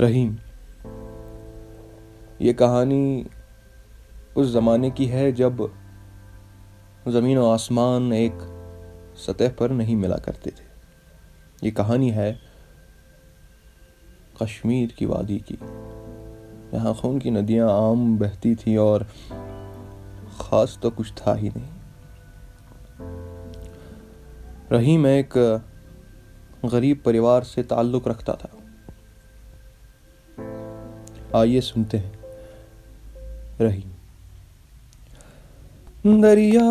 رحیم۔ یہ کہانی اس زمانے کی ہے جب زمین و آسمان ایک سطح پر نہیں ملا کرتے تھے۔ یہ کہانی ہے کشمیر کی وادی کی۔ یہاں خون کی ندیاں عام بہتی تھیں اور خاص تو کچھ تھا ہی نہیں۔ رحیم ایک غریب پریوار سے تعلق رکھتا تھا۔ آئیے سنتے ہیں۔ رحیم دریا۔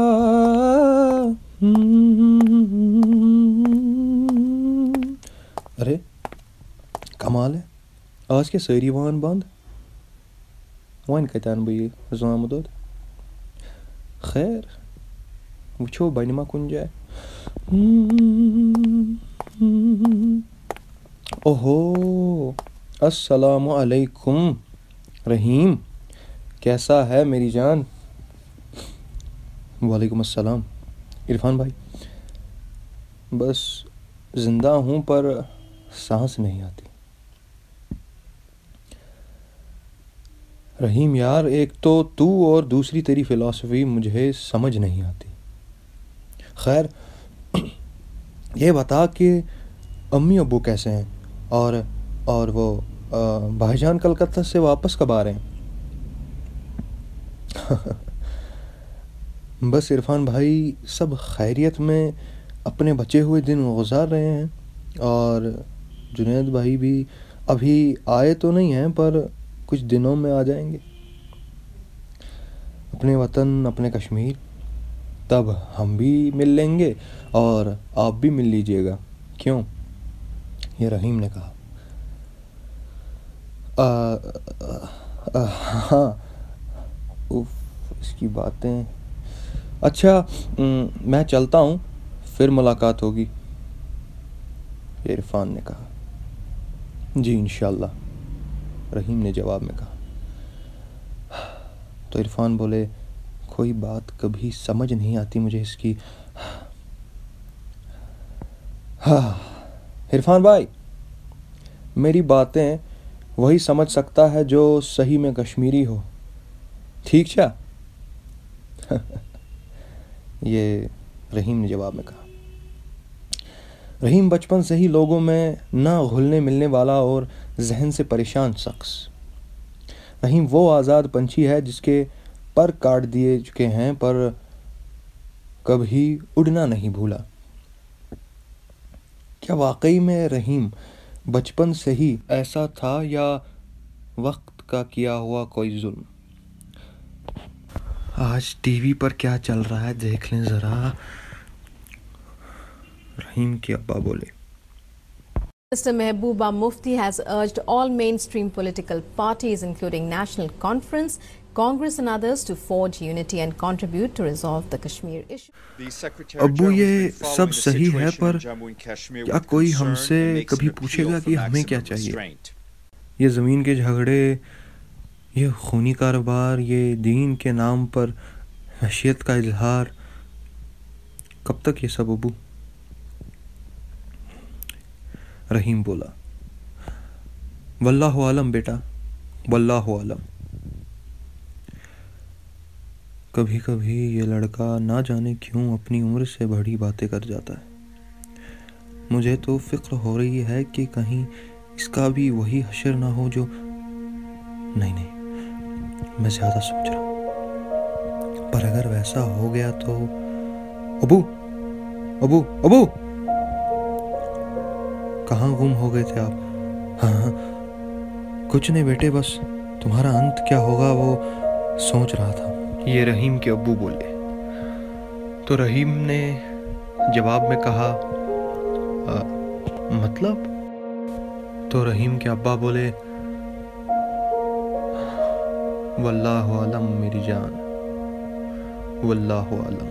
ارے، کمال ہے۔ آج کے ساری وان بند وان کتان بہ زامت دود۔ خیر، وچھو بنما کن جائے اوہو۔ السلام علیکم، رحیم، کیسا ہے میری جان؟ وعلیکم السلام، عرفان بھائی۔ بس زندہ ہوں پر سانس نہیں آتی۔ رحیم یار، ایک تو تو اور دوسری تیری فلاسفی مجھے سمجھ نہیں آتی۔ خیر، یہ بتا کہ امی ابو کیسے ہیں اور اور وہ بھائی جان کلکتہ سے واپس کب آ رہے ہیں؟ بس عرفان بھائی، سب خیریت میں اپنے بچے ہوئے دن گزار رہے ہیں اور جنید بھائی بھی ابھی آئے تو نہیں ہیں، پر کچھ دنوں میں آ جائیں گے۔ اپنے وطن، اپنے کشمیر، تب ہم بھی مل لیں گے اور آپ بھی مل لیجیے گا۔ کیوں؟ یہ رحیم نے کہا۔ ہاں اس کی باتیں۔ اچھا میں چلتا ہوں، پھر ملاقات ہوگی۔ عرفان نے کہا۔ جی انشاءاللہ۔ رحیم نے جواب میں کہا۔ تو عرفان بولے، کوئی بات کبھی سمجھ نہیں آتی مجھے اس کی۔ ہاں عرفان بھائی، میری باتیں وہی سمجھ سکتا ہے جو صحیح میں کشمیری ہو۔ ٹھیک چا یہ رحیم نے جواب میں کہا۔ رحیم بچپن سے ہی لوگوں میں نہ گھلنے ملنے والا اور ذہن سے پریشان شخص۔ رحیم وہ آزاد پنچھی ہے جس کے پر کاٹ دیے چکے ہیں، پر کبھی اڑنا نہیں بھولا۔ کیا واقعی میں رحیم بچپن سے ہی ایسا تھا یا وقت کا کیا ہوا کوئی ظلم آج ٹی وی پر کیا چل رہا ہے دیکھ لیں ذرا رحیم کے ابا بولے Mr. Mehbooba Mufti has urged all mainstream political parties, including National Conference, Congress and others, to forge unity and contribute to resolve the Kashmir issue. ابو یہ سب صحیح ہے پر کیا کوئی ہم سے کبھی پوچھے گا کہ ہمیں کیا چاہیے؟ یہ زمین کے جھگڑے یہ خونی کاروبار یہ دین کے نام پر حیثیت کا اظہار کب تک یہ سب ابو؟ رحیم بولا۔ واللہ عالم بیٹا واللہ عالم۔ کبھی کبھی یہ لڑکا نہ جانے کیوں اپنی عمر سے بڑی باتیں کر جاتا ہے۔ مجھے تو فکر ہو رہی ہے کہ کہیں اس کا بھی وہی حشر نہ ہو جو نہیں نہیں، میں زیادہ سوچ رہا ہوں۔ پر اگر ویسا ہو گیا تو ابو ابو ابو! کہاں گم ہو گئے تھے آپ؟ ہاں ہاں کچھ نہیں بیٹے، بس تمہارا انت کیا ہوگا وہ سوچ رہا تھا۔ یہ رحیم کے ابو بولے۔ تو رحیم نے جواب میں کہا مطلب؟ تو رحیم کے ابا بولے، واللہ عالم میری جان۔ واللہ عالم